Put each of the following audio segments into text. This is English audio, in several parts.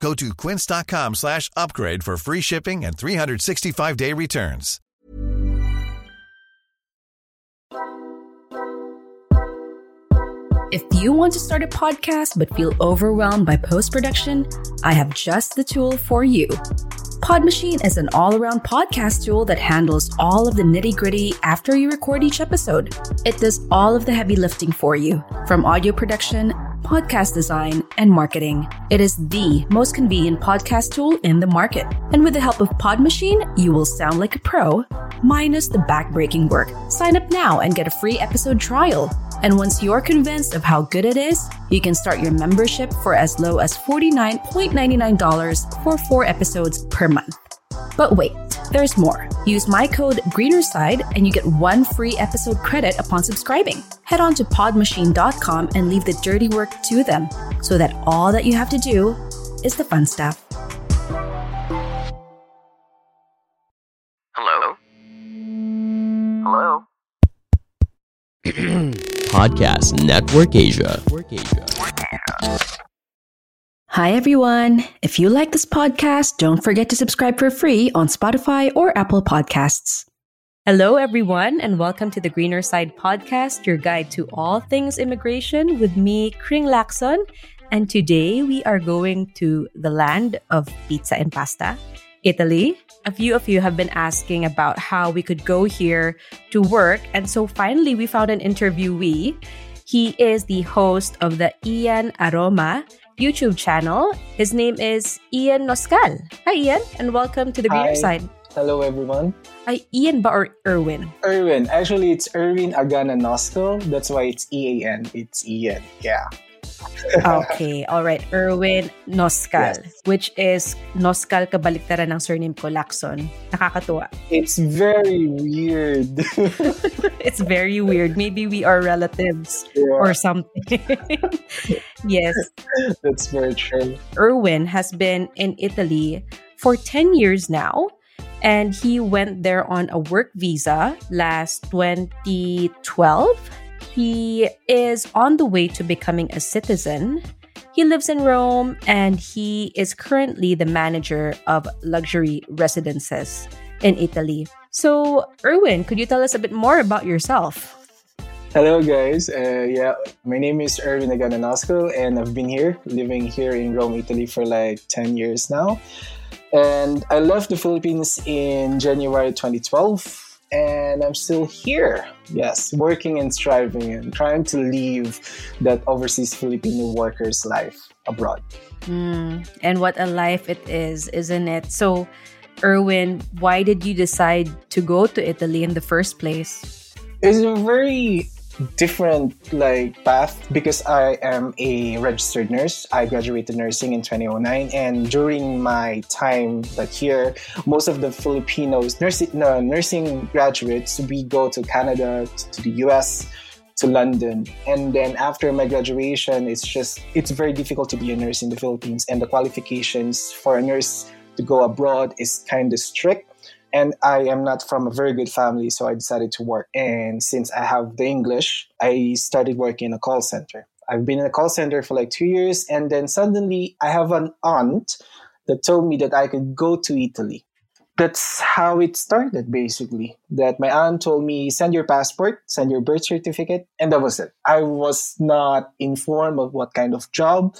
Go to quince.com slash upgrade for free shipping and 365-day returns. If you want to start a podcast but feel overwhelmed by post production, I have just the tool for you. Podmachine is an all around podcast tool that handles all of the nitty gritty after you record each episode. It does all of the heavy lifting for you, from audio production, podcast design, and marketing. It is the most convenient podcast tool in the market. And with the help of Podmachine, you will sound like a pro, minus the backbreaking work. Sign up now and get a free episode trial. And once you're convinced of how good it is, you can start your membership for as low as $49.99 for four episodes per month. But wait, there's more. Use my code GreenerSide and you get one free episode credit upon subscribing. Head on to podmachine.com and leave the dirty work to them so that all that you have to do is the fun stuff. Hello? Hello? Podcast Network Asia. Hi, everyone. If you like this podcast, don't forget to subscribe for free on Spotify or Apple Podcasts. Hello, everyone, and welcome to the Greener Side Podcast, your guide to all things immigration with me, Kring Lacson. And today we are going to the land of pizza and pasta, Italy. A few of you have been asking about how we could go here to work. And so finally, we found an interviewee. He is the host of the Ian Aroma YouTube channel. His name is Ian Noscal. Hi, Ian, and welcome to the Greener Hi. Side. Hello, everyone. Ay, Ian ba or Erwin? Erwin. Actually, it's Erwin Agana Noscal. That's why it's E A N. It's Ian. Yeah. Okay, all right. Erwin Noscal, Yes. which is Noscal kabaliktaran ng surname ko, Lacson. Nakakatuwa. It's very weird. It's very weird. Maybe we are relatives or something. yes. That's very true. Erwin has been in Italy for 10 years now. And he went there on a work visa last 2012. He is on the way to becoming a citizen. He lives in Rome and he is currently the manager of luxury residences in Italy. So, Erwin, could you tell us a bit more about yourself? Hello, guys. Uh, yeah, my name is Erwin Agana Noscal, and I've been here, living here in Rome, Italy for like 10 years now. And I left the Philippines in January 2012, and I'm still here. Yes, working and striving and trying to live that overseas Filipino worker's life abroad. Mm, and what a life it is, isn't it? So, Erwin, why did you decide to go to Italy in the first place? It's a very different like path because I am a registered nurse. I graduated nursing in 2009 and during my time like here, most of the Filipinos nursing no, nursing graduates we go to Canada, to the US, to London. And then after my graduation, it's just it's very difficult to be a nurse in the Philippines and the qualifications for a nurse to go abroad is kind of strict and I am not from a very good family, so I decided to work. And since I have the English, I started working in a call center. I've been in a call center for like two years, and then suddenly I have an aunt that told me that I could go to Italy. That's how it started, basically. That my aunt told me, send your passport, send your birth certificate, and that was it. I was not informed of what kind of job,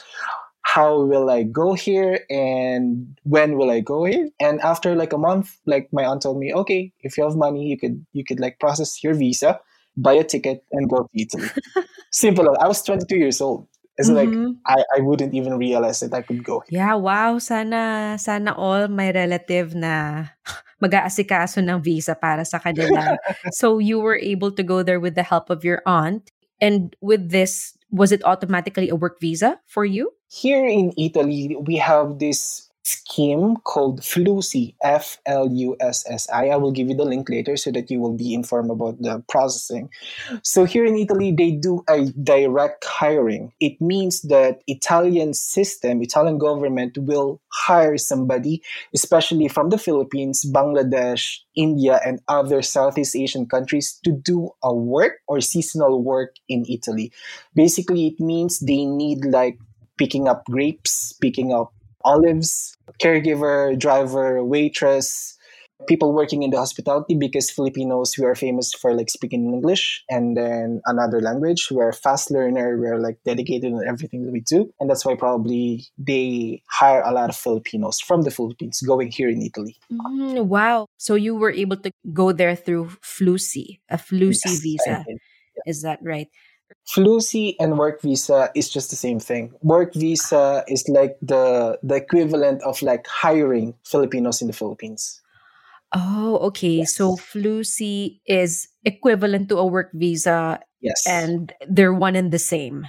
how will I go here and when will I go here? And after like a month, like my aunt told me, okay, if you have money, you could you could like process your visa, buy a ticket, and go to Italy. Simple. I was 22 years old. It's like Mhm. I, I wouldn't even realize that I could go. Yeah, wow. Sana, sana all my relative na mag-aasikaso ng visa para sa kanila. so you were able to go there with the help of your aunt. And with this, was it automatically a work visa for you? Here in Italy, we have this scheme called FLUSSI, F L U S S I. I will give you the link later so that you will be informed about the processing. So here in Italy, they do a direct hiring. It means that Italian system, Italian government will hire somebody, especially from the Philippines, Bangladesh, India, and other Southeast Asian countries to do a work or seasonal work in Italy. Basically, it means they need like picking up grapes, picking up olives, caregiver, driver, waitress, people working in the hospitality because Filipinos we are famous for like speaking English and then another language. We're a fast learner. We're like dedicated in everything that we do, and that's why probably they hire a lot of Filipinos from the Philippines going here in Italy. Mm, wow. So you were able to go there through FLUSSI, a FLUSSI Yes, visa. did. Is that right? FLUSSI and work visa is just the same thing. Work visa is like the the equivalent of like hiring Filipinos in the Philippines. Oh, okay. So Yes. FLUSSI is equivalent to a work visa Yes, and they're one and the same.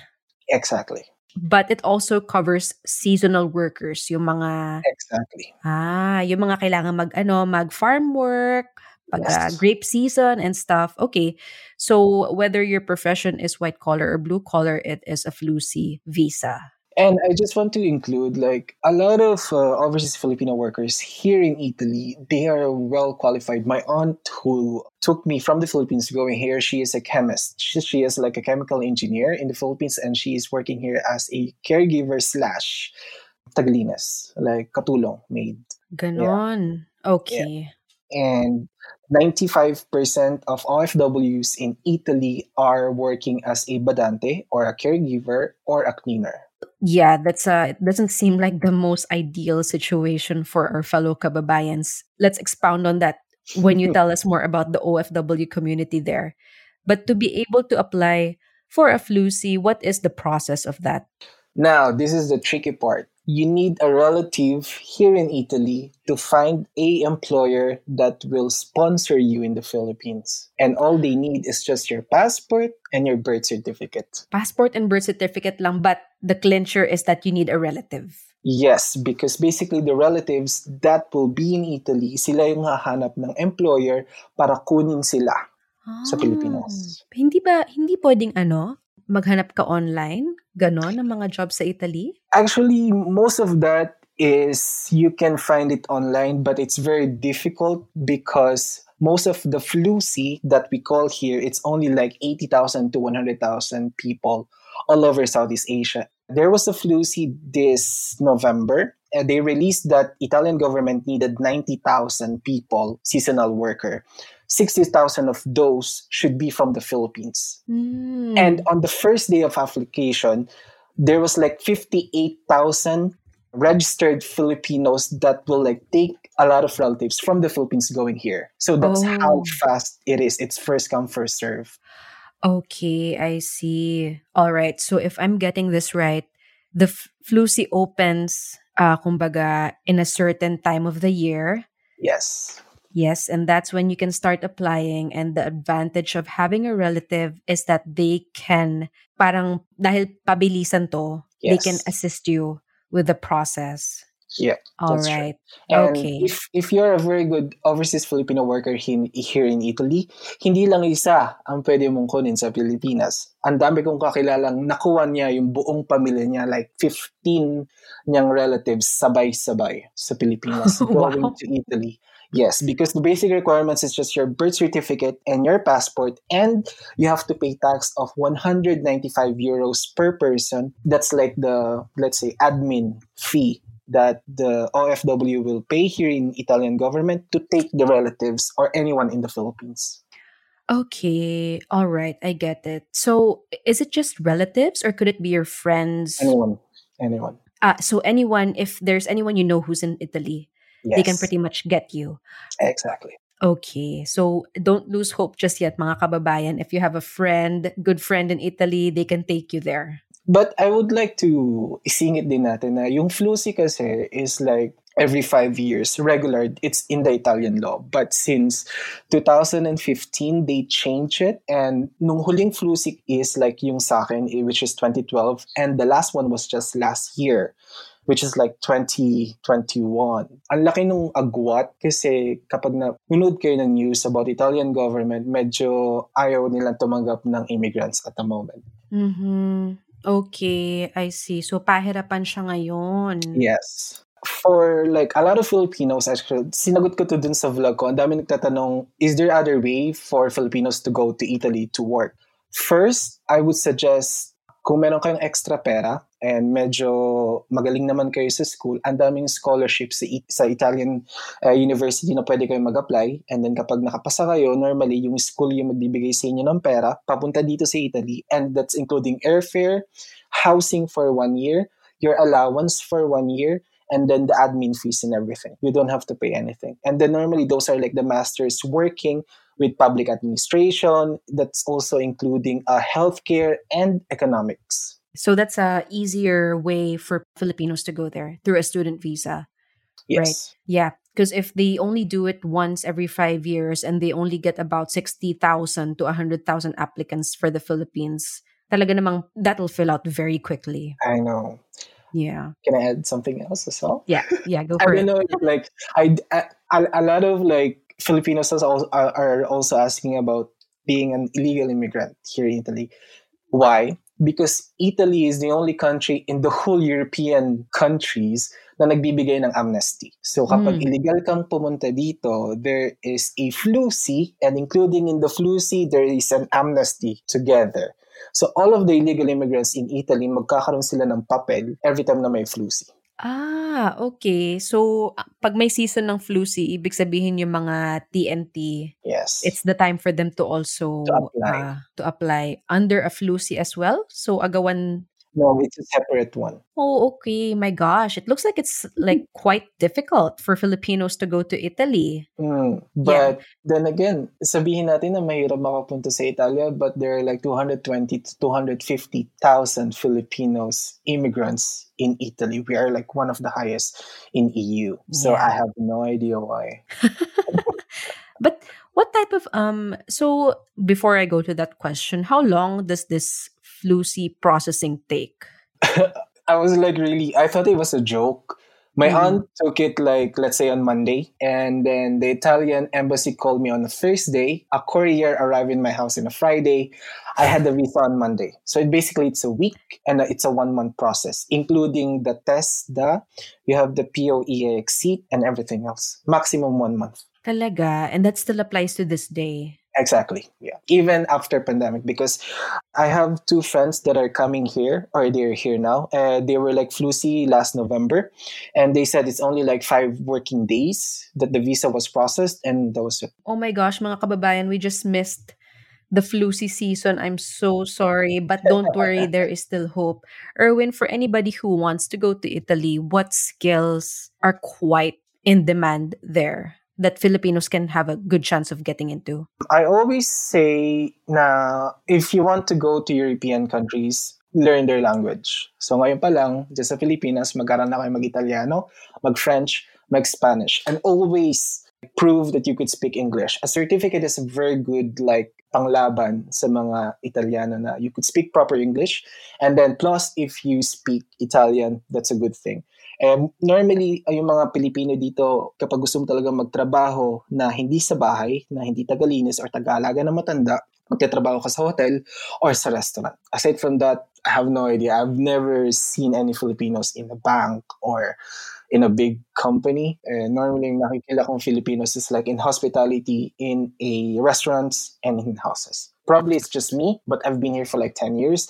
exactly, But it also covers seasonal workers, yung mga exactly. ah, yung mga kailangan mag ano, mag farm work, pag Yes. grape season and stuff. Okay. So whether your profession is white collar or blue collar, it is a FLUSSI visa. And I just want to include like a lot of uh, overseas Filipino workers here in Italy. They are well qualified. My aunt, who took me from the Philippines going here, she is a chemist. She, she is like a chemical engineer in the Philippines, and she is working here as a caregiver slash taglinas, like katulong maid. Ganon. Okay. And 95% of OFWs in Italy are working as a badante or a caregiver or a cleaner. Yeah, that's uh it doesn't seem like the most ideal situation for our fellow kababayans. Let's expound on that when you tell us more about the OFW community there. But to be able to apply for a FLUSSI, what is the process of that? Now, this is the tricky part. You need a relative here in Italy to find a employer that will sponsor you in the Philippines. And all they need is just your passport and your birth certificate. Passport and birth certificate lang, but the clincher is that you need a relative. Yes, because basically the relatives that will be in Italy, sila yung hahanap ng employer para kunin sila sa Pilipinas. Ah, Hindi ba hindi pwedeng ano, maghanap ka online, ganon ng mga jobs sa Italy? Actually, most of that is you can find it online, but it's very difficult because most of the FLUSI that we call here, it's only like 80,000 to 100,000 people all over Southeast Asia. There was a FLUSI this November. And they released that Italian government needed 90,000 people, seasonal worker. 60,000 of those should be from the Philippines. Hmm. And on the first day of application, there was like 58,000 registered Filipinos that will like take a lot of relatives from the Philippines going here. So that's how Oh. fast it is. It's first come, first serve. Okay, I see. All right. So if I'm getting this right, the F- FLUSSI opens, uh, kumbaga, in a certain time of the year. Yes. Yes, and that's when you can start applying. And the advantage of having a relative is that they can, parang dahil pabilisan to, they can assist you with the process. Yeah. All right. And Okay. if if you're a very good overseas Filipino worker hin, here in Italy, hindi lang isa ang pwede mong kunin sa Pilipinas. Ang dami kong kakilalang nakuha niya yung buong pamilya niya, like 15 niyang relatives sabay-sabay sa Pilipinas going Wow. to Italy. Yes, because the basic requirements is just your birth certificate and your passport, and you have to pay tax of 195 euros per person. That's like the, let's say, admin fee that the OFW will pay here in Italian government to take the relatives or anyone in the Philippines. Okay. All right. I get it. So is it just relatives or could it be your friends? Anyone, anyone. Uh, so anyone, if there's anyone you know who's in Italy, Yes, they can pretty much get you. exactly. Okay. So don't lose hope just yet, mga kababayan. If you have a friend, good friend in Italy, they can take you there. But I would like to isingit din natin na yung FLUSSI kasi is like every five years, regular. It's in the Italian law. But since 2015, they changed it. And nung huling FLUSSI is like yung sa akin, eh, which is 2012. And the last one was just last year. Which is like 2021. Ang laki nung agwat kasi kapag na nunod kayo ng news about Italian government, medyo ayaw nilang tumanggap ng immigrants at the moment. Mhm. Okay, I see. So pahirapan siya ngayon. Yes. For like a lot of Filipinos, actually, sinagot ko to dun sa vlog ko. Ang dami nagtatanong, is there other way for Filipinos to go to Italy to work? First, I would suggest kung meron kayong extra pera and medyo magaling naman kayo sa school, ang daming scholarships sa, sa Italian uh, university na pwede kayong mag-apply. And then kapag nakapasa kayo, normally yung school yung magbibigay sa inyo ng pera, papunta dito sa Italy. And that's including airfare, housing for one year, your allowance for one year, and then the admin fees and everything. You don't have to pay anything. And then normally those are like the masters working with public administration. That's also including uh, healthcare and economics. So that's a easier way for Filipinos to go there through a student visa. Yes. Yeah, because if they only do it once every 5 years and they only get about 60,000 to 100,000 applicants for the Philippines, talaga namang that'll fill out very quickly. I know. Yeah. Can I add something else as well? Yeah, yeah, go I for don't it. know. Like I, a, a lot of like Filipinos are also, are also asking about being an illegal immigrant here in Italy. Why? Because Italy is the only country in the whole European countries na nagbibigay ng amnesty. So kapag Mm. illegal kang pumunta dito, there is a Flussi and including in the Flussi, there is an amnesty together. So all of the illegal immigrants in Italy, magkakaroon sila ng papel every time na may flucy. Ah, okay. So, pag may season ng flu C, ibig sabihin yung mga TNT, Yes. it's the time for them to also To apply. ah, to apply under a flu C as well. So, agawan no, it's a separate one. Oh, okay. My gosh. It looks like it's like quite difficult for Filipinos to go to Italy. Mm, Yeah. but then again, sabihin natin na mahirap makapunta sa Italia, but there are like 220 to 250,000 Filipinos immigrants in Italy. We are like one of the highest in EU. So I have no idea why. But what type of um so before I go to that question, how long does this Flussi processing take? I was like really I thought it was a joke. My Mhm. aunt took it like let's say on Monday and then the Italian embassy called me on a Thursday. A courier arrived in my house on a Friday. I had the visa on Monday. So it basically it's a week and it's a one month process including the test, the you have the POEAX seat and everything else. Maximum 1 month. Talaga, and that still applies to this day. Exactly. Yeah. Even after pandemic, because I have two friends that are coming here, or they're here now. Uh, they were like Flussi last November, and they said it's only like five working days that the visa was processed, and that was it. Oh my gosh, mga kababayan, we just missed the Flussi season. I'm so sorry, but don't worry, there is still hope. Erwin, for anybody who wants to go to Italy, what skills are quite in demand there that Filipinos can have a good chance of getting into? I always say na if you want to go to European countries, learn their language. So ngayon pa lang, dyan sa Pilipinas, mag-aral na kayo mag-Italiano, mag-French, mag-Spanish. And always prove that you could speak English. A certificate is a very good like panglaban sa mga Italiano na you could speak proper English. And then plus, if you speak Italian, that's a good thing. And normally, yung mga Pilipino dito, kapag gusto mo talaga magtrabaho na hindi sa bahay, na hindi tagalinis or taga-alaga na matanda, magtatrabaho ka sa hotel or sa restaurant. Aside from that, I have no idea. I've never seen any Filipinos in a bank or in a big company. Uh, normally, yung nakikila kong Filipinos is like in hospitality, in a restaurants, and in houses. Probably it's just me, but I've been here for like 10 years.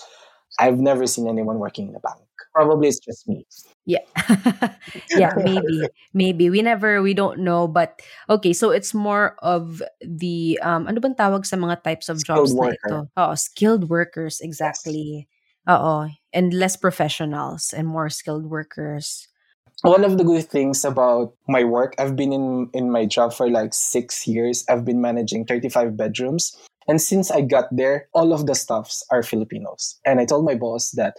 I've never seen anyone working in a bank. Probably it's just me. Yeah. yeah, maybe. Maybe. We never we don't know but okay, so it's more of the um ano bang tawag sa mga types of Skilled jobs na ito? Oo, skilled workers exactly. Oo, and less professionals and more skilled workers. one of the good things about my work i've been in in my job for like six years i've been managing 35 bedrooms and since i got there all of the staffs are filipinos and i told my boss that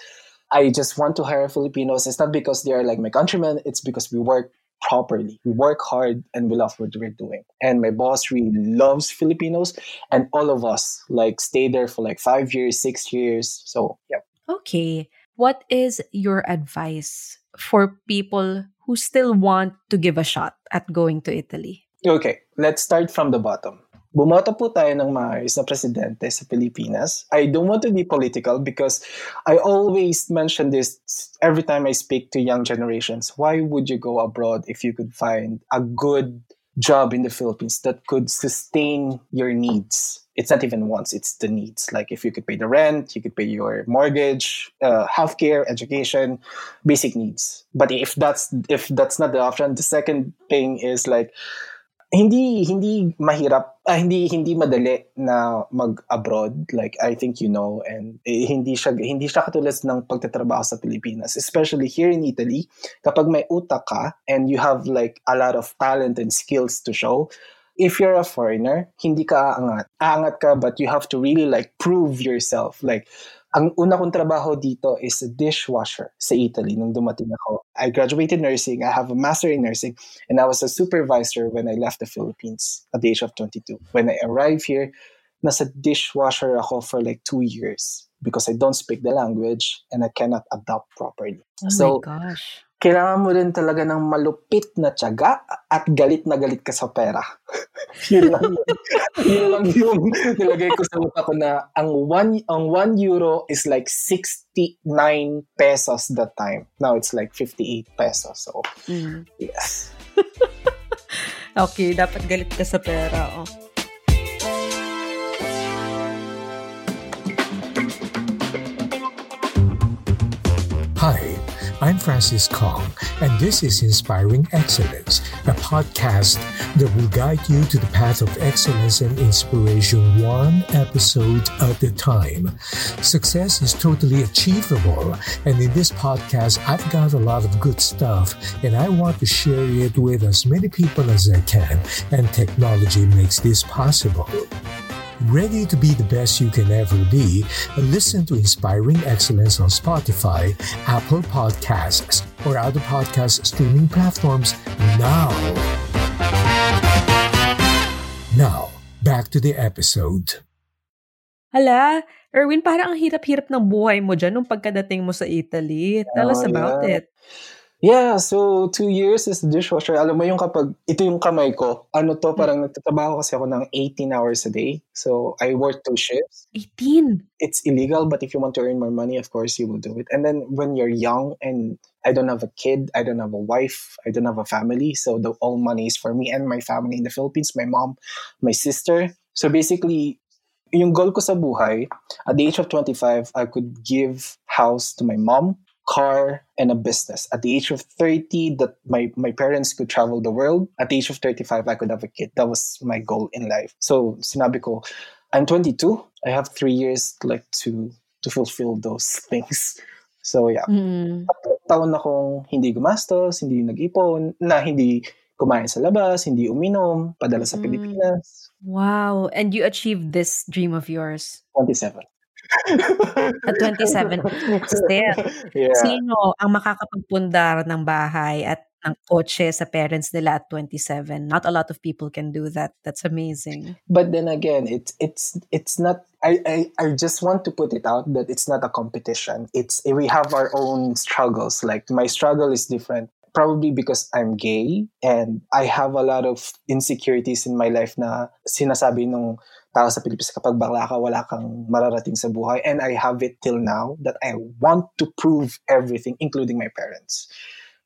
i just want to hire filipinos. It's not because they are like my countrymen. It's because we work properly. We work hard and we love what we're doing. And my boss really loves filipinos. And all of us like stay there for like five years six years. So yeah. Okay. What is your advice for people who still want to give a shot at going to Italy? Okay, let's start from the bottom. Bumoto po tayo ng maayos na presidente sa Pilipinas. I don't want to be political because I always mention this every time I speak to young generations. Why would you go abroad if you could find a good job in the Philippines that could sustain your needs? It's not even wants, it's the needs. Like if you could pay the rent, you could pay your mortgage, uh, healthcare, education, basic needs. But if that's if that's not the option, the second thing is like hindi hindi mahirap ah, hindi hindi madali na mag-abroad like I think you know and eh, hindi siya hindi siya katulad ng pagtatrabaho sa Pilipinas especially here in Italy. Kapag may utak ka and you have like a lot of talent and skills to show if you're a foreigner hindi ka aangat. Aangat ka but you have to really like prove yourself. Like ang una kong trabaho dito is a dishwasher sa Italy nung dumating ako. I graduated nursing, I have a master in nursing, and I was a supervisor when I left the Philippines at the age of 22. When I arrived here, nasa dishwasher ako for like two years because I don't speak the language and I cannot adapt properly. Oh so, my gosh. Kailangan mo rin talaga ng malupit na tiyaga at galit na galit ka sa pera. yun lang yun. yun lang yung nilagay ko sa utak ko na ang 1 ang 1 euro is like 69 pesos that time. Now it's like 58 pesos. So, Mm. yes. Okay, dapat galit ka sa pera. Oh. Francis Kong, and this is Inspiring Excellence, a podcast that will guide you to the path of excellence and inspiration one episode at a time. Success is totally achievable, and in this podcast, I've got a lot of good stuff, and I want to share it with as many people as I can, and technology makes this possible. Ready to be the best you can ever be? Listen to Inspiring Excellence on Spotify, Apple Podcasts, or other podcast streaming platforms now. Now, back to the episode. Hala, Erwin, parang ang hirap-hirap ng buhay mo dyan nung pagkadating mo sa Italy. Tell us Oh, about yeah. it. Yeah, so two years as a dishwasher. Alam mo yung kapag, ito yung kamay ko. Ano to, hmm. parang nagtatrabaho kasi ako ng 18 hours a day. So I work two shifts. 18. it's illegal, but if you want to earn more money, of course you will do it. And then when you're young and I don't have a kid, I don't have a wife, I don't have a family, so the all money is for me and my family in the Philippines, my mom, my sister. So basically, yung goal ko sa buhay, at the age of 25, I could give house to my mom, car, and a business. At the age of 30, that my, my parents could travel the world. At the age of 35, I could have a kid. That was my goal in life. So sinabi ko, I'm 22. I have three years like to to fulfill those things. So yeah, Mm. taon akong hindi gumastos, hindi nag-ipon, na hindi kumain sa labas, hindi uminom, padala sa Mm. Pilipinas. Wow. And you achieved this dream of yours 27. At 27. Still, yeah. Sino ang makakapagpundar ng bahay at ng kotse sa parents nila at 27? Not a lot of people can do that. That's amazing. But then again, it's it's it's not. I, I I just want to put it out that it's not a competition. It's we have our own struggles. Like my struggle is different. Probably because I'm gay and I have a lot of insecurities in my life na sinasabi nung tao sa Pilipinas kapag bakla ka, wala kang mararating sa buhay. And I have it till now that I want to prove everything, including my parents.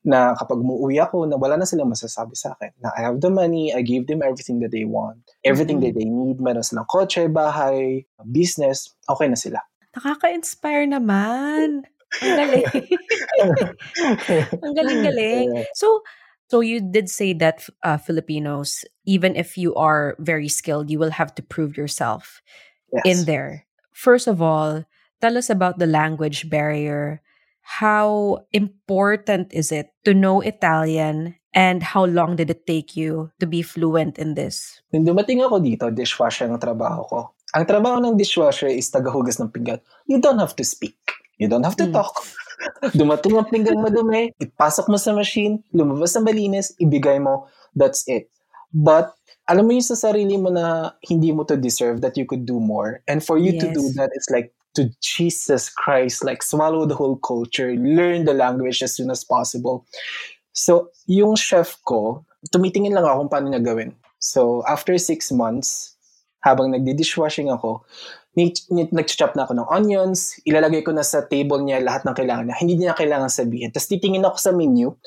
Na kapag muuwi ako, na wala na silang masasabi sa akin. Na I have the money, I give them everything that they want. Everything Mhm. that they need. Meron silang kotse, bahay, business, okay na sila. Nakaka-inspire naman. Ang galing. Ang galing-galing. So, so you did say that uh, Filipinos, even if you are very skilled, you will have to prove yourself Yes. in there. First of all, tell us about the language barrier. How important is it to know Italian and how long did it take you to be fluent in this? Nung dumating ako dito, dishwasher ang trabaho ko. Ang trabaho ng dishwasher is tagahugas ng pinggan. You don't have to speak. You don't have to Mm. talk. Dumating ang pinggan madumi, ipasok mo sa machine, lumabas na malinis, ibigay mo, that's it. But, alam mo yung sa sarili mo na hindi mo to deserve, that you could do more. And for you to do Yes. that, it's like to Jesus Christ, like swallow the whole culture, learn the language as soon as possible. So, yung chef ko, tumitingin lang ako kung paano niya gawin. So, after six months, habang nagdi-dishwashing ako, nag-chop na ako ng onions, ilalagay ko na sa table niya lahat ng kailangan niya. Hindi niya kailangan sabihin. Tapos titingin ako sa menu,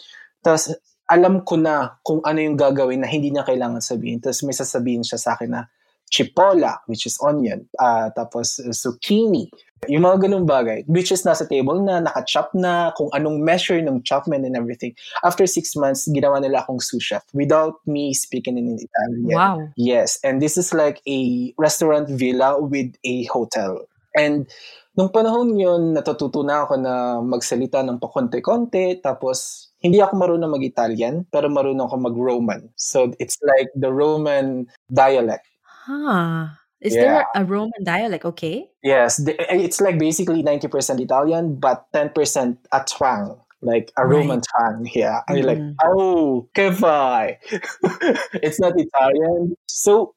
tapos alam ko na kung ano yung gagawin na hindi niya kailangan sabihin. Tapos may sasabihin siya sa akin na chipola, which is onion, uh, tapos uh, zucchini, yung mga ganung bagay, which is nasa table na, naka-chop na, kung anong measure ng chopment and everything. After six months, ginawa nila akong sous chef without me speaking in Italian. Wow. Yes, and this is like a restaurant villa with a hotel. And nung panahon yun, natututo na ako na magsalita ng pakonte-konte, tapos hindi ako marunong mag-Italian, pero marunong ako mag-Roman. So it's like the Roman dialect. Huh. Is Yeah. there a Roman dialect? Okay. Yes, it's like basically 90% Italian, but 10% a twang, like a Roman twang. Yeah. And you're like, Mhm. oh, goodbye. it's not Italian. So,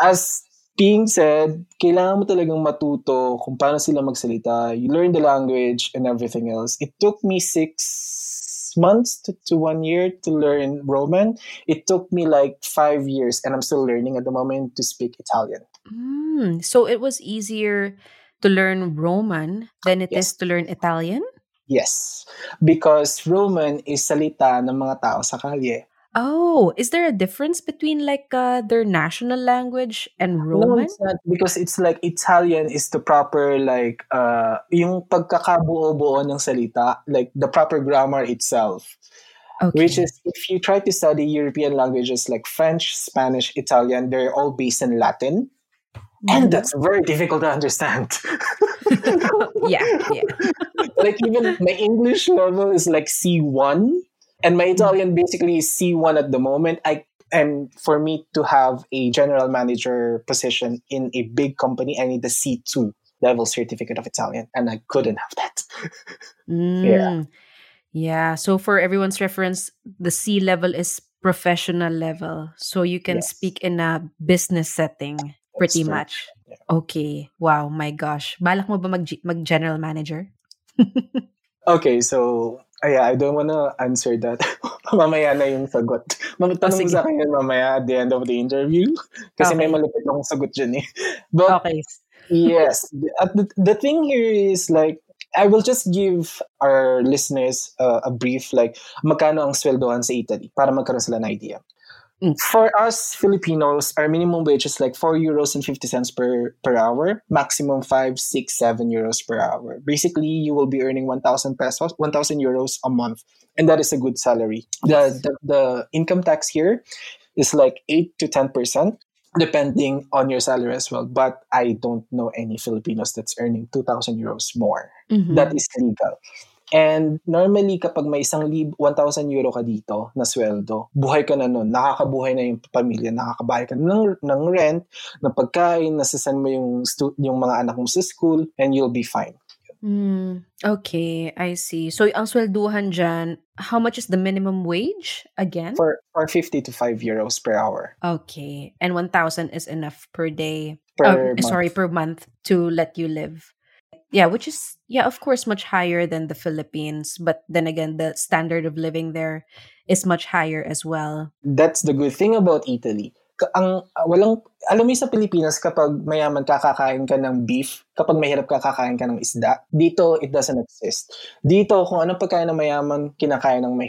as being said, kailangan mo talagang matuto kung paano sila magsalita. You learn the language and everything else. It took me six months to, to one year to learn Roman. It took me like five years, and I'm still learning at the moment to speak Italian. Mm, so it was easier to learn Roman than it is Yes. to learn Italian? Yes, because Roman is salita ng mga tao sa kalye. Oh, is there a difference between like uh, their national language and No, Roman? it's not because it's like Italian is the proper like uh yung pagkakabuo-buo ng salita, like the proper grammar itself. Okay. Which is if you try to study European languages like French, Spanish, Italian, they're all based in Latin. And Mhm. that's very difficult to understand. yeah, yeah. like even my English level is like C1 and my Italian basically is C1 at the moment. I and for me to have a general manager position in a big company, I need the C2 level certificate of Italian and I couldn't have that. Mm. Yeah. So for everyone's reference, the C level is professional level. So you can Yes. speak in a business setting pretty true. much. Yeah. Okay. Wow, my gosh. Balak mo ba mag, mag general manager? Okay, so yeah, I don't wanna answer that. mamaya na yung sagot. Magtanong mo sige. sa akin yun mamaya at the end of the interview. Kasi may Okay. malupit akong sagot dyan eh. But Okay. yes the, uh, the, the thing here is like i will just give our listeners uh, a brief like magkano ang sweldohan sa italy para magkaroon sila ng idea. For us filipinos our minimum wage is like 4 euros and 50 cents per per hour maximum 5 6 7 euros per hour basically you will be earning 1000 pesos 1000 euros a month and that is a good salary the, the the income tax here is like 8 to 10 percent depending on your salary as well. But I don't know any Filipinos that's earning 2,000 euros more. Mhm. That is legal. And normally, kapag may isang lib, 1,000 euro ka dito na sweldo, buhay ka na nun. Nakakabuhay na yung pamilya. Nakakabayad ka ng, ng rent, ng pagkain, nasasend mo yung, stu- yung mga anak mo sa school, and you'll be fine. Mm, okay, I see. So ang swelduhan dyan, how much is the minimum wage again? For, for 50 to 5 euros per hour. okay, and 1,000 is enough per day. Per Oh, month. sorry, per month to let you live. Yeah, which is yeah, of course, much higher than the Philippines. But then again, the standard of living there is much higher as well. That's the good thing about Italy. Ang ah, walang alam mo yung sa Pilipinas kapag mayaman ka kakain ka ng beef, kapag mahirap ka kakain ka ng isda, dito it doesn't exist. Dito kung anong pagkain ng mayaman, kinakain ng may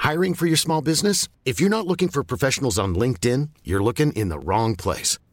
Hiring for your small business? If you're not looking for professionals on LinkedIn, you're looking in the wrong place.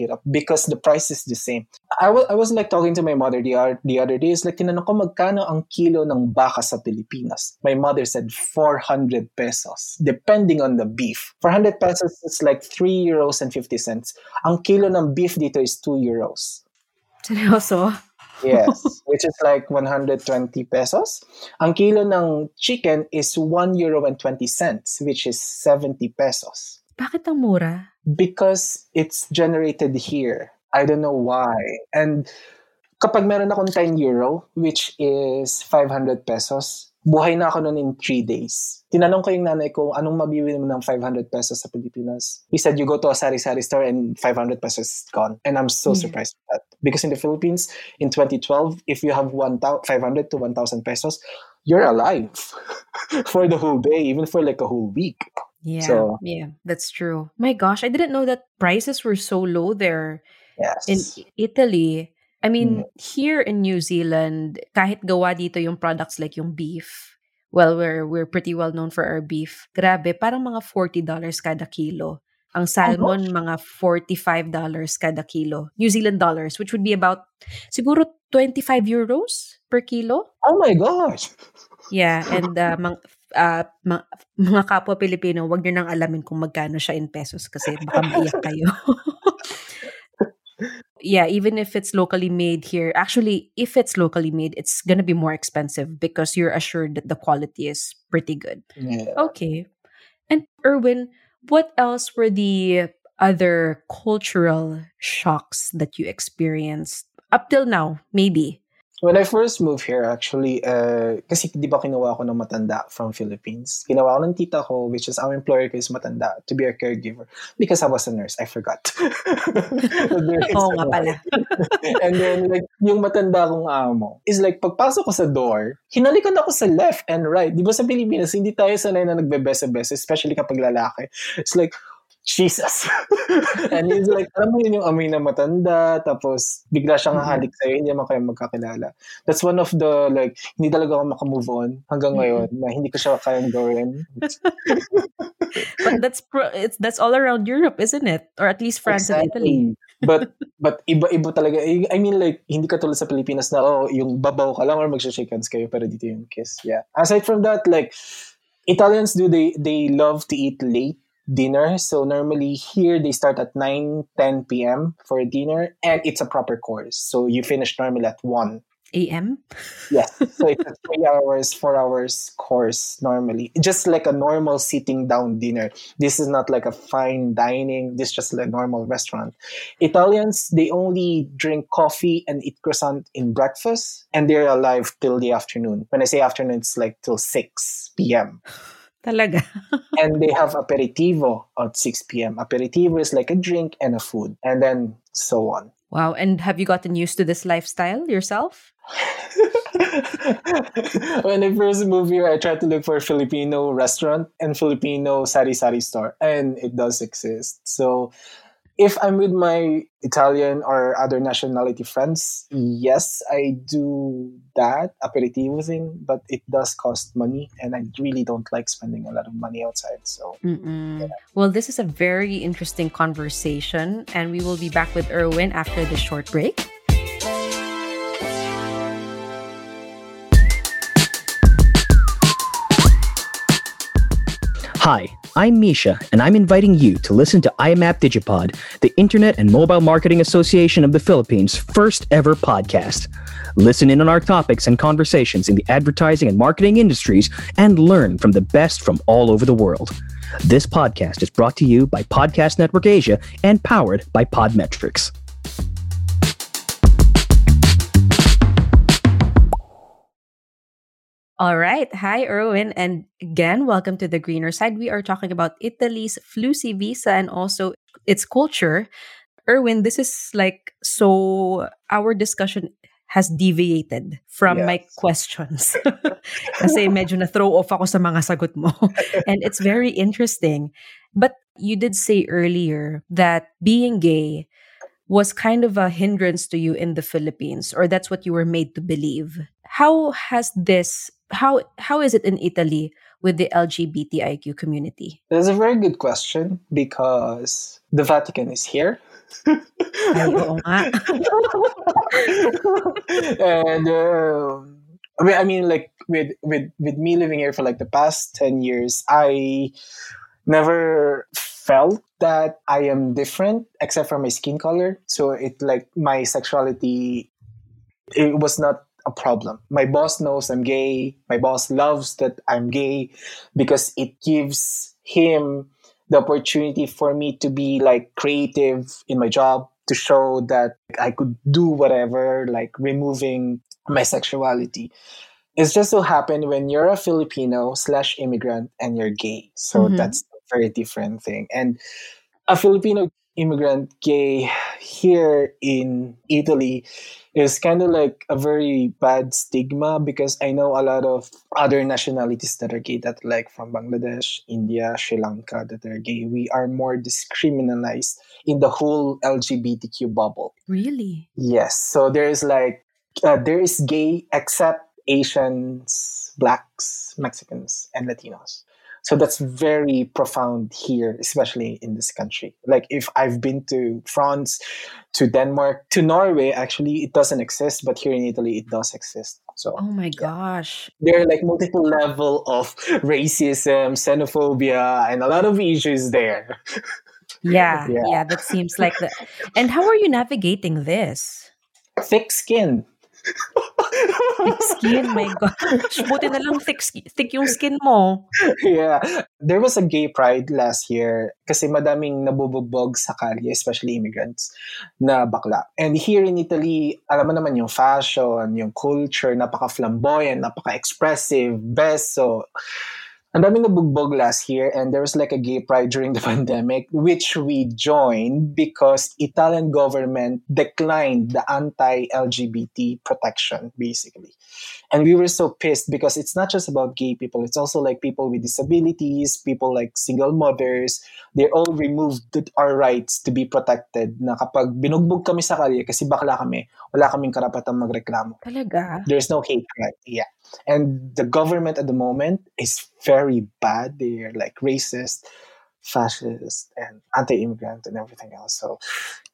Hirap because the price is the same. I wa- I was like talking to my mother the, other the other day. It's like, tinanong ko magkano ang kilo ng baka sa Pilipinas. My mother said 400 pesos, depending on the beef. 400 pesos is like 3 euros and 50 cents. Ang kilo ng beef dito is 2 euros. Seryoso? Yes, which is like 120 pesos. Ang kilo ng chicken is 1 euro and 20 cents, which is 70 pesos. Bakit ang mura? because it's generated here. I don't know why. And kapag meron akong 10 euro, which is 500 pesos, buhay na ako noon in 3 days. Tinanong ko yung nanay ko, anong mabibili mo ng 500 pesos sa Pilipinas? He said, you go to a sari-sari store and 500 pesos is gone. And I'm so Yeah. surprised at that. Because in the Philippines, in 2012, if you have 1,000 500 to 1,000 pesos, you're alive for the whole day, even for like a whole week. Yeah, So- yeah, that's true. My gosh, I didn't know that prices were so low there Yes. in Italy. I mean, Mm. here in New Zealand, kahit gawa dito yung products like yung beef, well, we're we're pretty well known for our beef. Grabe, parang mga $40 kada kilo. Ang salmon, mga $45 kada kilo. New Zealand dollars, which would be about siguro 25 euros per kilo. oh my gosh! Yeah, and uh, uh, ma- mga kapwa Pilipino, wag niyo nang alamin kung magkano siya in pesos kasi baka maiyak kayo. yeah, even if it's locally made here, actually, if it's locally made, it's gonna be more expensive because you're assured that the quality is pretty good. Yeah. Okay. And Erwin, what else were the other cultural shocks that you experienced up till now, maybe? When I first moved here, actually, uh, kasi di ba kinuha ako ng matanda from Philippines? Kinuha ako ng tita ko, which is our employer ko is matanda, to be a caregiver. Because I was a nurse, I forgot. Oo nga pala. And then, like, yung matanda kong amo is like, pagpasok ko sa door, hinalikan ako sa left and right. Di ba sa Pilipinas, hindi tayo sanay na nagbebesa-besa, especially kapag lalaki. It's like, Jesus. and he's like, alam mo yun yung amoy na matanda, tapos bigla siyang hahalik sa'yo, hindi naman kayo magkakilala. That's one of the, like, hindi talaga ako makamove on hanggang ngayon, na hindi ko siya kayang gawin. But that's pro- it's that's all around Europe, isn't it? Or at least France and Italy. Exactly. But but iba-iba talaga. I I mean like hindi ka tulad sa Pilipinas na oh, yung babaw ka lang or magsha-shake hands kayo pero dito yung kiss. Yeah. Aside from that like Italians do they they love to eat late dinner. So normally here they start at 9 10 p.m. for dinner and it's a proper course. So you finish normally at 1 AM? Yes. So it's a three hours, four hours course normally. Just like a normal sitting down dinner. This is not like a fine dining. This is just like a normal restaurant. Italians, they only drink coffee and eat croissant in breakfast and they're alive till the afternoon. When I say afternoon, it's like till 6 p.m. Talaga. and they have aperitivo at 6 p.m. Aperitivo is like a drink and a food, and then so on. Wow. And have you gotten used to this lifestyle yourself? when I first moved here, I tried to look for a Filipino restaurant and Filipino sari-sari store, and it does exist. So, if I'm with my Italian or other nationality friends, yes, I do that aperitivo thing, but it does cost money, and I really don't like spending a lot of money outside. So, Mm-mm. Well, this is a very interesting conversation, and we will be back with Erwin after this short break. Hi, I'm Misha, and I'm inviting you to listen to IMAP Digipod, the Internet and Mobile Marketing Association of the Philippines' first ever podcast. Listen in on our topics and conversations in the advertising and marketing industries and learn from the best from all over the world. This podcast is brought to you by Podcast Network Asia and powered by Podmetrics. All right. Hi, Erwin. And again, welcome to the greener side. We are talking about Italy's Flussi visa and also its culture. Erwin, this is like so our discussion has deviated from my Yes. questions. Kasi medyo na-throw off ako sa mga sagot mo. and it's very interesting. But you did say earlier that being gay was kind of a hindrance to you in the Philippines, or that's what you were made to believe. How has this how how is it in Italy with the LGBTIQ community? That's a very good question because the Vatican is here. Ay, and um, I mean, I mean, like with with with me living here for like the past ten years, I never felt that I am different except for my skin color. So it like my sexuality, it was not a problem. My boss knows I'm gay. My boss loves that I'm gay because it gives him the opportunity for me to be like creative in my job to show that I could do whatever, like removing my sexuality. It's just so happened when you're a Filipino slash immigrant and you're gay. So Mhm. that's a very different thing. And a Filipino immigrant gay here in Italy is kind of like a very bad stigma because I know a lot of other nationalities that are gay that like from Bangladesh, India, Sri Lanka that are gay. We are more discriminalized in the whole LGBTQ bubble. Really? Yes. So there is like uh, there is gay except Asians, blacks, Mexicans, and Latinos. So that's very profound here, especially in this country. Like if I've been to France, to Denmark, to Norway, actually it doesn't exist, but here in Italy it does exist. So Oh my gosh. there are like multiple level of racism, xenophobia, and a lot of issues there. Yeah, Yeah. yeah, that seems like the. And how are you navigating this? Thick skin. Thick skin, my gosh. Buti na lang thick, thick yung skin mo. yeah. There was a gay pride last year kasi madaming nabubugbog sa kalye, especially immigrants, na bakla. And here in Italy, alam mo naman yung fashion, yung culture, napaka-flamboyant, napaka-expressive, beso. Ang daming nabugbog last year and there was like a gay pride during the pandemic which we joined because Italian government declined the anti-LGBT protection basically. And we were so pissed because it's not just about gay people, it's also like people with disabilities, people like single mothers. They're all removed our rights to be protected na kapag binugbog kami sa kalye kasi bakla kami, wala kaming karapatang magreklamo. Talaga? There's no hate crime. Yeah. And the government at the moment is very bad. They're like racist, fascist, and anti-immigrant and everything else. So,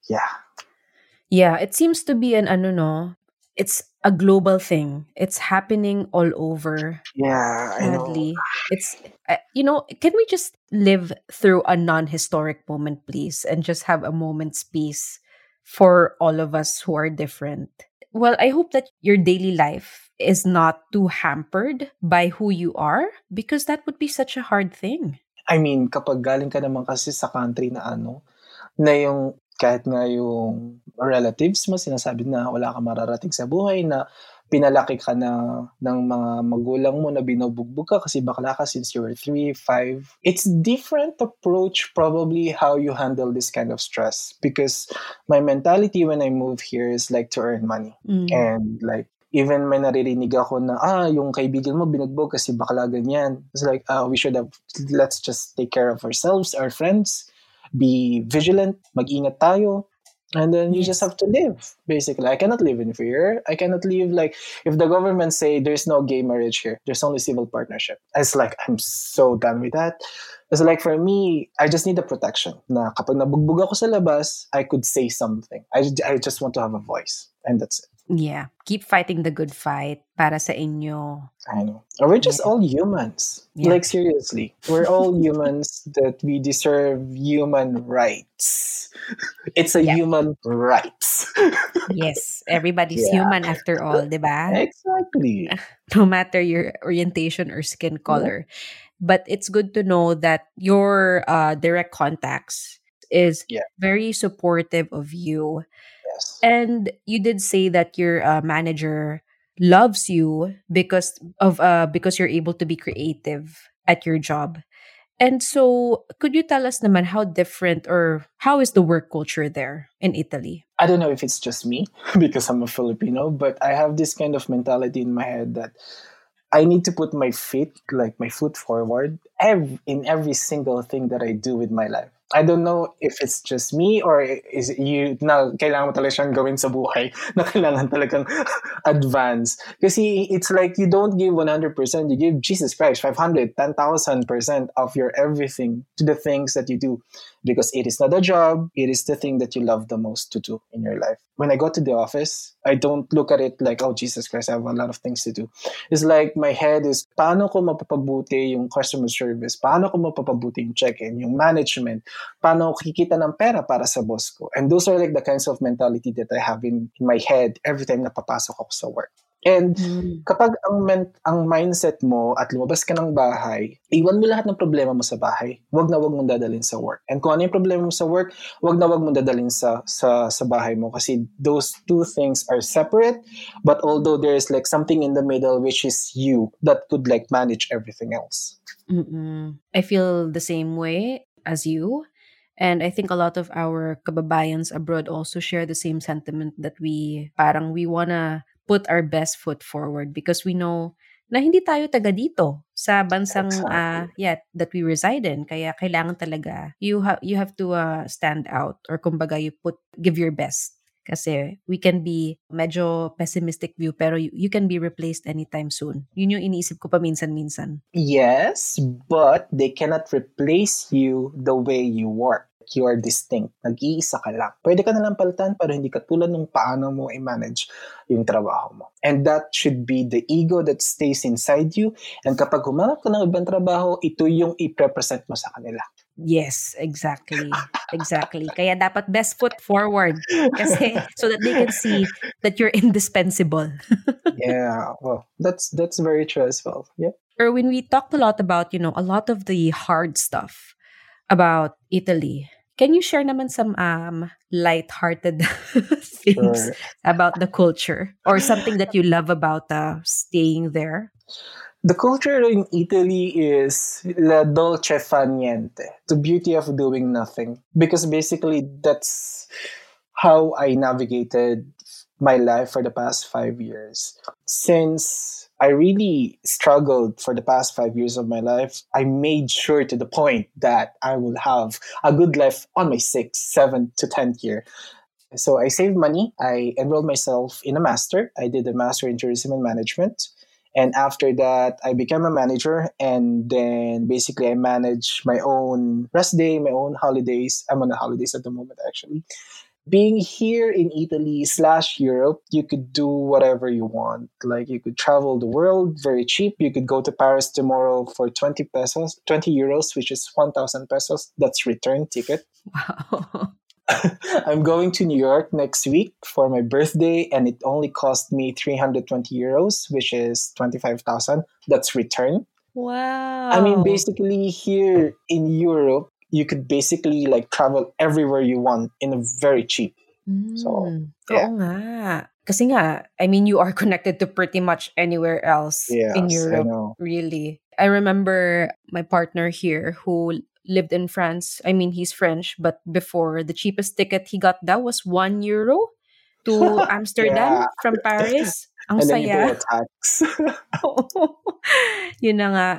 yeah. Yeah, it seems to be an ano no. It's a global thing. It's happening all over. Yeah, I know. Sadly, it's uh, you know. Can we just live through a non-historic moment, please, and just have a moment's peace for all of us who are different? Well, I hope that your daily life is not too hampered by who you are, because that would be such a hard thing. I mean, kapag galing ka naman kasi sa country na ano, na yung kahit nga yung relatives mo, sinasabi na wala ka mararating sa buhay, na pinalaki ka na ng mga magulang mo na binubugbog ka kasi bakla ka since you were 3, 5. It's different approach probably how you handle this kind of stress because my mentality when I move here is like to earn money. Mm. And like, even may naririnig ako na, ah, yung kaibigan mo binugbog kasi bakla ganyan. It's like, ah, we should have, let's just take care of ourselves, our friends, be vigilant, mag-ingat tayo. And then you just have to live, basically. I cannot live in fear. I cannot live like, if the government say there's no gay marriage here, there's only civil partnership. It's like, I'm so done with that. It's like for me, I just need the protection. Na kapag nabugbog ako sa labas, I could say something. I, I just want to have a voice. And that's it. Yeah, keep fighting the good fight para sa inyo. I know. We're just all humans. Yeah. Like seriously. We're all humans that we deserve human rights. It's a Yeah. human rights. Yes, everybody's Yeah. human after all, 'di ba? exactly. no matter your orientation or skin color. But it's good to know that your uh, direct contacts is very supportive of you. Yes. And you did say that your uh, manager loves you because of uh because you're able to be creative at your job. And so, could you tell us naman how different or how is the work culture there in Italy? I don't know if it's just me because I'm a Filipino, but I have this kind of mentality in my head that I need to put my feet, like my foot forward, every, in every single thing that I do with my life. I don't know if it's just me or is it you na kailangan mo talaga siyang gawin sa buhay na kailangan talagang advance. Kasi it's like you don't give 100%, you give Jesus Christ 500, 10,000% of your everything to the things that you do because it is not a job, it is the thing that you love the most to do in your life. When I go to the office, I don't look at it like, oh, Jesus Christ, I have a lot of things to do. It's like my head is, paano ko mapapabuti yung customer service? Paano ko mapapabuti yung check-in, yung management? Paano kikita ng pera para sa boss ko? And those are like the kinds of mentality that I have in, in my head every time na papasok ako sa work. And Mm. kapag ang, men- ang mindset mo at lumabas ka ng bahay, iwan mo lahat ng problema mo sa bahay. Huwag na huwag mong dadalhin sa work. And kung ano yung problema mo sa work, huwag na huwag mong dadalhin sa, sa, sa bahay mo. Kasi those two things are separate. But although there is like something in the middle, which is you, that could like manage everything else. Mm-mm. I feel the same way as you. And I think a lot of our kababayans abroad also share the same sentiment that we parang we wanna put our best foot forward because we know na hindi tayo taga dito sa bansang ah yeah that we reside in. Kaya kailangan talaga you have you have to uh, stand out or kumbaga you put give your best. Kasi we can be medyo pessimistic view pero you, you can be replaced anytime soon. Yun yung iniisip ko paminsan-minsan. Yes, but they cannot replace you the way you work. You are distinct. Nag-iisa ka lang. Pwede ka nalang palitan pero hindi ka tulad ng paano mo i-manage yung trabaho mo. And that should be the ego that stays inside you. And kapag humanap ka ng ibang trabaho, ito yung i-represent mo sa kanila. Yes, exactly. Exactly. Kaya dapat best foot forward kasi so that they can see that you're indispensable. yeah, well, that's that's very true as well. Yeah. Erwin, we talked a lot about, you know, a lot of the hard stuff about Italy. Can you share naman some um light-hearted things Sure. about the culture or something that you love about uh, staying there? The culture in Italy is la dolce fa niente, the beauty of doing nothing. Because basically, that's how I navigated my life for the past five years. Since I really struggled for the past five years of my life, I made sure to the point that I will have a good life on my sixth, seventh to tenth year. So I saved money. I enrolled myself in a master. I did a master in tourism and management. And after that, I became a manager. And then basically, I manage my own rest day, my own holidays. I'm on the holidays at the moment, actually. Being here in Italy slash Europe, you could do whatever you want. Like you could travel the world very cheap. You could go to Paris tomorrow for 20 pesos, 20 euros, which is 1,000 pesos. That's return ticket. Wow. I'm going to New York next week for my birthday, and it only cost me 320 euros, which is 25,000. That's return. Wow. I mean, basically, here in Europe, you could basically like travel everywhere you want in a very cheap. So, Mm, yeah. Oo nga. Kasi nga, I mean, you are connected to pretty much anywhere else in Yes, I Europe, know. really. I remember my partner here who lived in France. I mean, he's French, but before, the cheapest ticket he got that was one euro to Amsterdam Yeah. from Paris. Ang and then you pay saya. a tax. Yun na nga.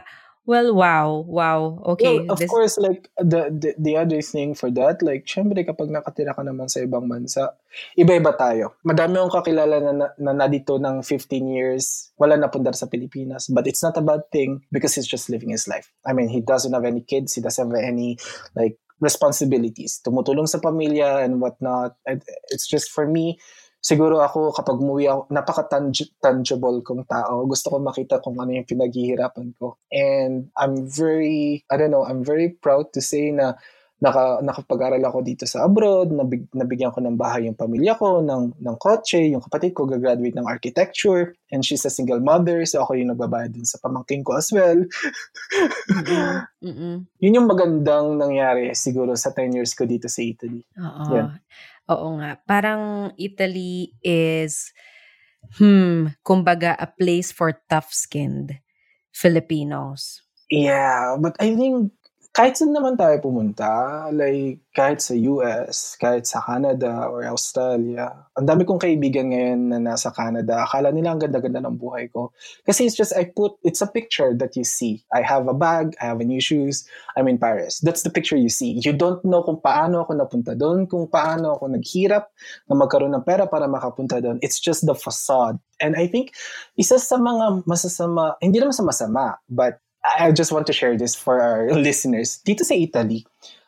Well, wow. Wow. Okay. Well, of this- course, like the, the the other thing for that, like syempre kapag nakatira ka naman sa ibang bansa, iba-iba tayo. Madami akong kakilala na, na, na nadito ng 15 years, wala na pundar sa Pilipinas. But it's not a bad thing because he's just living his life. I mean, he doesn't have any kids, he doesn't have any like responsibilities. Tumutulong sa pamilya and whatnot. It's just for me, siguro ako kapag umuwi ako, napaka-tangible kong tao. Gusto ko makita kung ano yung pinaghihirapan ko. And I'm very, I don't know, I'm very proud to say na naka, nakapag-aral ako dito sa abroad, nabig, nabigyan ko ng bahay yung pamilya ko, ng, ng kotse, yung kapatid ko gagraduate ng architecture, and she's a single mother, so ako yung nagbabayad din sa pamangking ko as well. Mm-mm. Mm-mm. Yun yung magandang nangyari siguro sa 10 years ko dito sa Italy. Oo. Yan. Oo nga. Parang Italy is, hmm, kumbaga, a place for tough-skinned Filipinos. Yeah, but I think kahit saan naman tayo pumunta, like kahit sa US, kahit sa Canada or Australia. Ang dami kong kaibigan ngayon na nasa Canada. Akala nila ang ganda-ganda ng buhay ko. Kasi it's just, I put, it's a picture that you see. I have a bag, I have a new shoes, I'm in Paris. That's the picture you see. You don't know kung paano ako napunta doon, kung paano ako naghirap na magkaroon ng pera para makapunta doon. It's just the facade. And I think, isa sa mga masasama, hindi naman sa masama, but I just want to share this for our listeners. Dito sa Italy,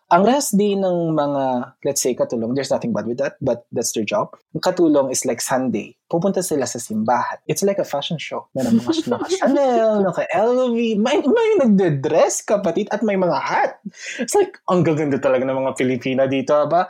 ang rest day ng mga, let's say, katulong, there's nothing bad with that, but that's their job. Ang katulong is like Sunday. Pupunta sila sa simbahan. It's like a fashion show. Meron mga naka Chanel, naka LV, may, may nagde-dress, kapatid, at may mga hat. It's like, ang gaganda talaga ng mga Pilipina dito, ba?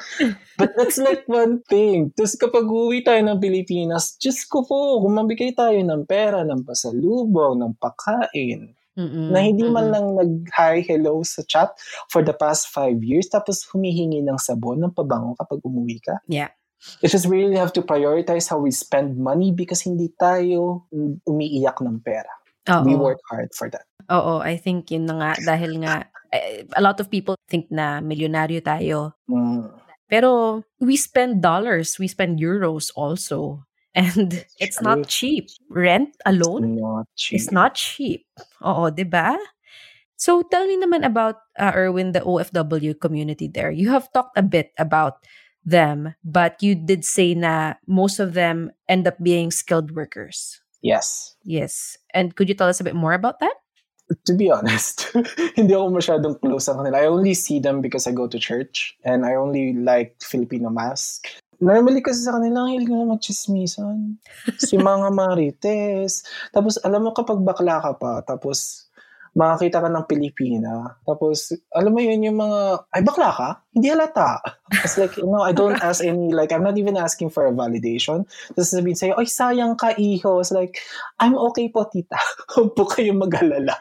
But that's like one thing. Tapos kapag uwi tayo ng Pilipinas, just ko po, kung mabigay tayo ng pera, ng pasalubong, ng pakain, Mm-mm. na hindi man lang nag-hi, hello sa chat for the past five years, tapos humihingi ng sabon, ng pabango kapag umuwi ka. Yeah. It's just really have to prioritize how we spend money because hindi tayo umiiyak ng pera. Oo. We work hard for that. Oo, I think yun na nga dahil nga eh, a lot of people think na milyonaryo tayo. Mm. Pero we spend dollars, we spend euros also. And it's not cheap. Rent alone it's Not cheap. is not cheap. Oo, 'di ba? So tell me naman about uh, Erwin the OFW community there. You have talked a bit about them, but you did say na most of them end up being skilled workers. Yes. Yes. And could you tell us a bit more about that? To be honest, hindi ako masyadong close sa kanila. I only see them because I go to church and I only like Filipino mask. Normally kasi sa kanila, ang hilig na magchismisan. Si mga marites. Tapos alam mo kapag bakla ka pa, tapos makakita ka ng Pilipina. Tapos, alam mo yun, yung mga, ay, bakla ka? Hindi halata. It's like, you know, I don't ask any, like, I'm not even asking for a validation. Tapos sabihin sa'yo, ay, sayang ka, iho. It's like, I'm okay po, tita. Huwag po kayong mag-alala.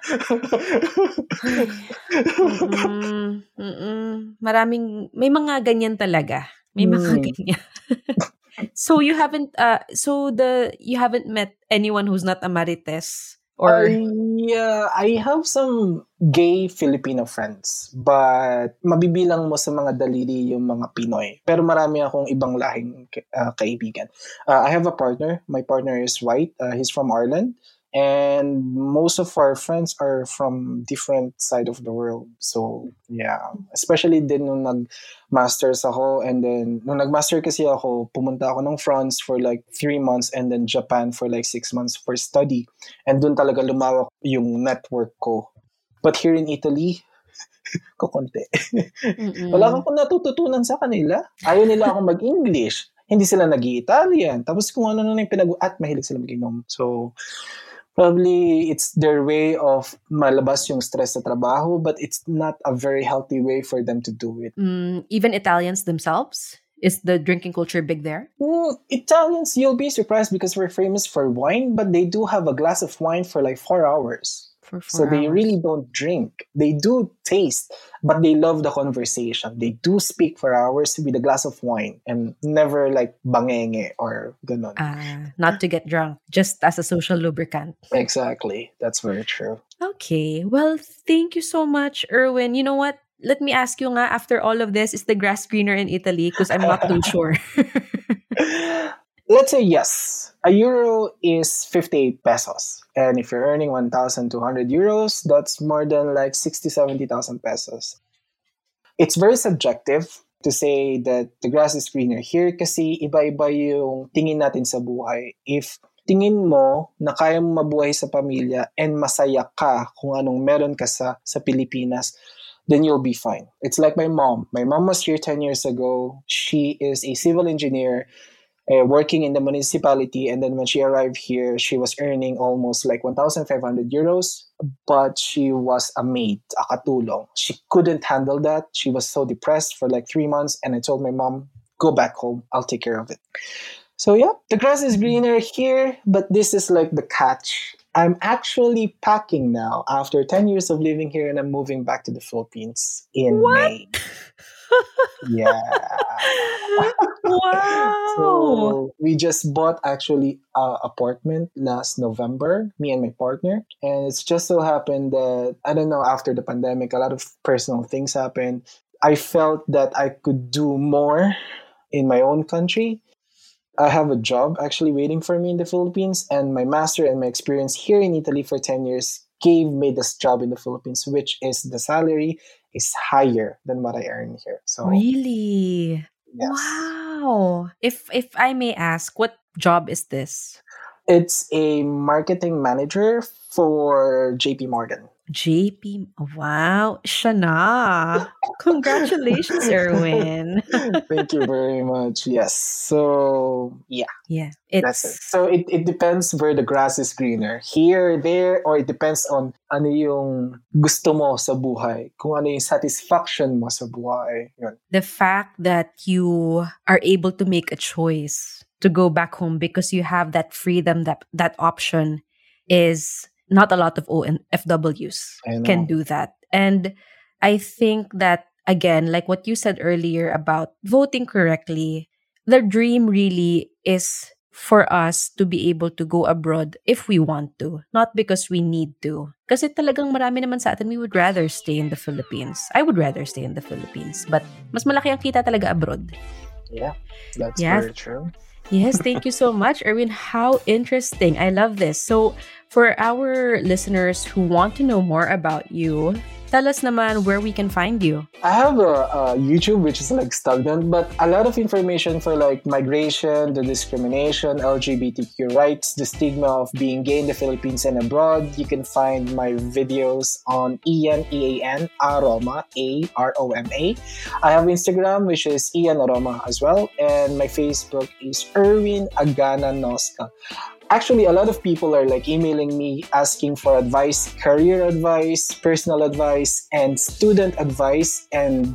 Mm, mm, maraming may mga ganyan talaga. May mga Hmm. ganyan. so you haven't uh so the you haven't met anyone who's not a marites or I, yeah, I have some gay Filipino friends, but mabibilang mo sa mga daliri yung mga Pinoy. Pero marami akong ibang lahing uh, kaibigan. Uh, I have a partner. My partner is white. Uh, he's from Ireland. And most of our friends are from different side of the world. So, yeah. Especially din nung nag-masters ako. And then, nung nag-master kasi ako, pumunta ako ng France for like three months and then Japan for like six months for study. And dun talaga lumawak yung network ko. But here in Italy, kukunti. Wala kang natututunan sa kanila. Ayaw nila ako mag-English. Hindi sila nag italian Tapos kung ano na yung pinag- at mahilig sila mag-inom. So, probably it's their way of malabas yung stress sa trabaho, but it's not a very healthy way for them to do it. Mm, even Italians themselves? Is the drinking culture big there? Mm, Italians, you'll be surprised because we're famous for wine, but they do have a glass of wine for like four hours. For So four they really don't drink. They do taste, but they love the conversation. They do speak for hours with a glass of wine and never like bangenge or ganon. Ah, not to get drunk, just as a social lubricant. Exactly. That's very true. Okay. Well, thank you so much, Erwin. You know what? Let me ask you nga, after all of this, is the grass greener in Italy? Because I'm not too sure. Let's say yes. A euro is 58 pesos. And if you're earning 1,200 euros, that's more than like 60, 70,000 pesos. It's very subjective to say that the grass is greener here kasi iba-iba yung tingin natin sa buhay. If tingin mo na kaya mo mabuhay sa pamilya and masaya ka kung anong meron ka sa, sa Pilipinas, then you'll be fine. It's like my mom. My mom was here 10 years ago. She is a civil engineer uh, working in the municipality. And then when she arrived here, she was earning almost like 1,500 euros. But she was a maid, a katulong. She couldn't handle that. She was so depressed for like three months. And I told my mom, go back home. I'll take care of it. So yeah, the grass is greener here, but this is like the catch. I'm actually packing now after 10 years of living here and I'm moving back to the Philippines in May. yeah. wow. So we just bought actually a apartment last November, me and my partner, and it's just so happened that I don't know after the pandemic, a lot of personal things happened. I felt that I could do more in my own country. I have a job actually waiting for me in the Philippines, and my master and my experience here in Italy for 10 years gave me this job in the Philippines, which is the salary is higher than what I earn here. So Really? yes. Wow. If if I may ask, what job is this? It's a marketing manager for JP Morgan. JP. Wow. Siya na. Congratulations, Erwin. Thank you very much. Yes. So yeah, yeah. that's it. So it, it depends where the grass is greener. Here, there, or it depends on ano yung gusto mo sa buhay. Kung ano yung satisfaction mo sa buhay. Yun. the fact that you are able to make a choice to go back home because you have that freedom that that option is not a lot of OFWs can do that. And I think that again, like what you said earlier about voting correctly, the dream really is for us to be able to go abroad if we want to, not because we need to. Kasi talagang marami naman sa atin, we would rather stay in the Philippines. I would rather stay in the Philippines. But mas malaki ang kita talaga abroad. Yeah, that's Yes. very true. Yes, thank you so much, Erwin. How interesting. I love this. So, for our listeners who want to know more about you, tell us naman where we can find you. I have a, a YouTube which is like stagnant, but a lot of information for like migration, the discrimination, LGBTQ rights, the stigma of being gay in the Philippines and abroad. You can find my videos on Ian E A N Aroma A R O M A. I have Instagram which is Ian Aroma as well, and my Facebook is Erwin Agana Noscal. Actually, a lot of people are like emailing me asking for advice, career advice, personal advice, and student advice. And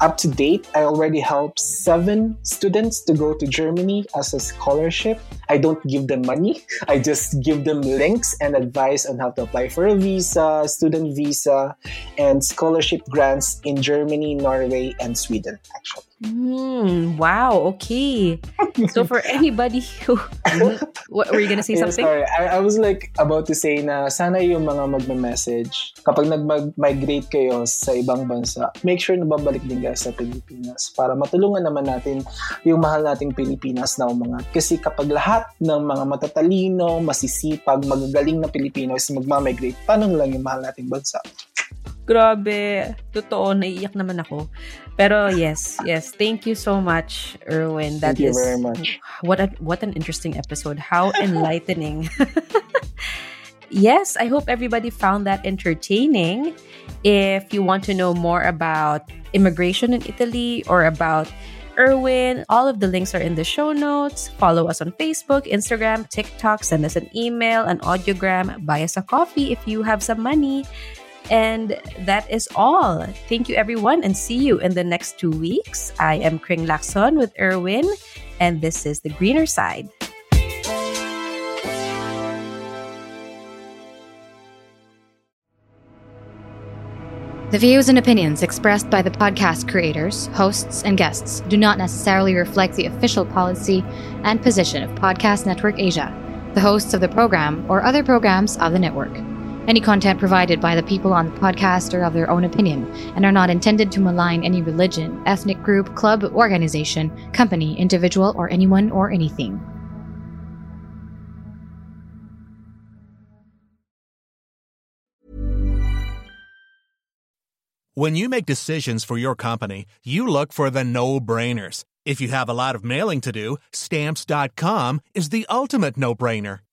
up to date, I already helped seven students to go to Germany as a scholarship. I don't give them money, I just give them links and advice on how to apply for a visa, student visa, and scholarship grants in Germany, Norway, and Sweden, actually. Hmm, wow, okay. So, for anybody who. what, were you gonna say Yeah, something? sorry. I, I was like about to say na sana yung mga magme-message, kapag nag-migrate kayo sa ibang bansa, make sure na babalik din guys sa Pilipinas para matulungan naman natin yung mahal nating Pilipinas na umangat. Kasi kapag lahat ng mga matatalino, masisipag, magagaling na Pilipino is magmamigrate, paano na lang yung mahal nating bansa? Grabe. Totoo, naiiyak naman ako. Pero yes, yes. Thank you so much, Erwin. That Thank you is- very much. What a, what an interesting episode. How enlightening. yes, I hope everybody found that entertaining. If you want to know more about immigration in Italy or about Erwin, all of the links are in the show notes. Follow us on Facebook, Instagram, TikTok, send us an email, an audiogram, buy us a coffee if you have some money. And that is all. Thank you, everyone, and see you in the next two weeks. I am Kring Lakson with Erwin, and this is The Greener Side. The views and opinions expressed by the podcast creators, hosts, and guests do not necessarily reflect the official policy and position of Podcast Network Asia, the hosts of the program, or other programs of the network. Any content provided by the people on the podcast are of their own opinion and are not intended to malign any religion, ethnic group, club, organization, company, individual, or anyone or anything. When you make decisions for your company, you look for the no brainers. If you have a lot of mailing to do, stamps.com is the ultimate no brainer.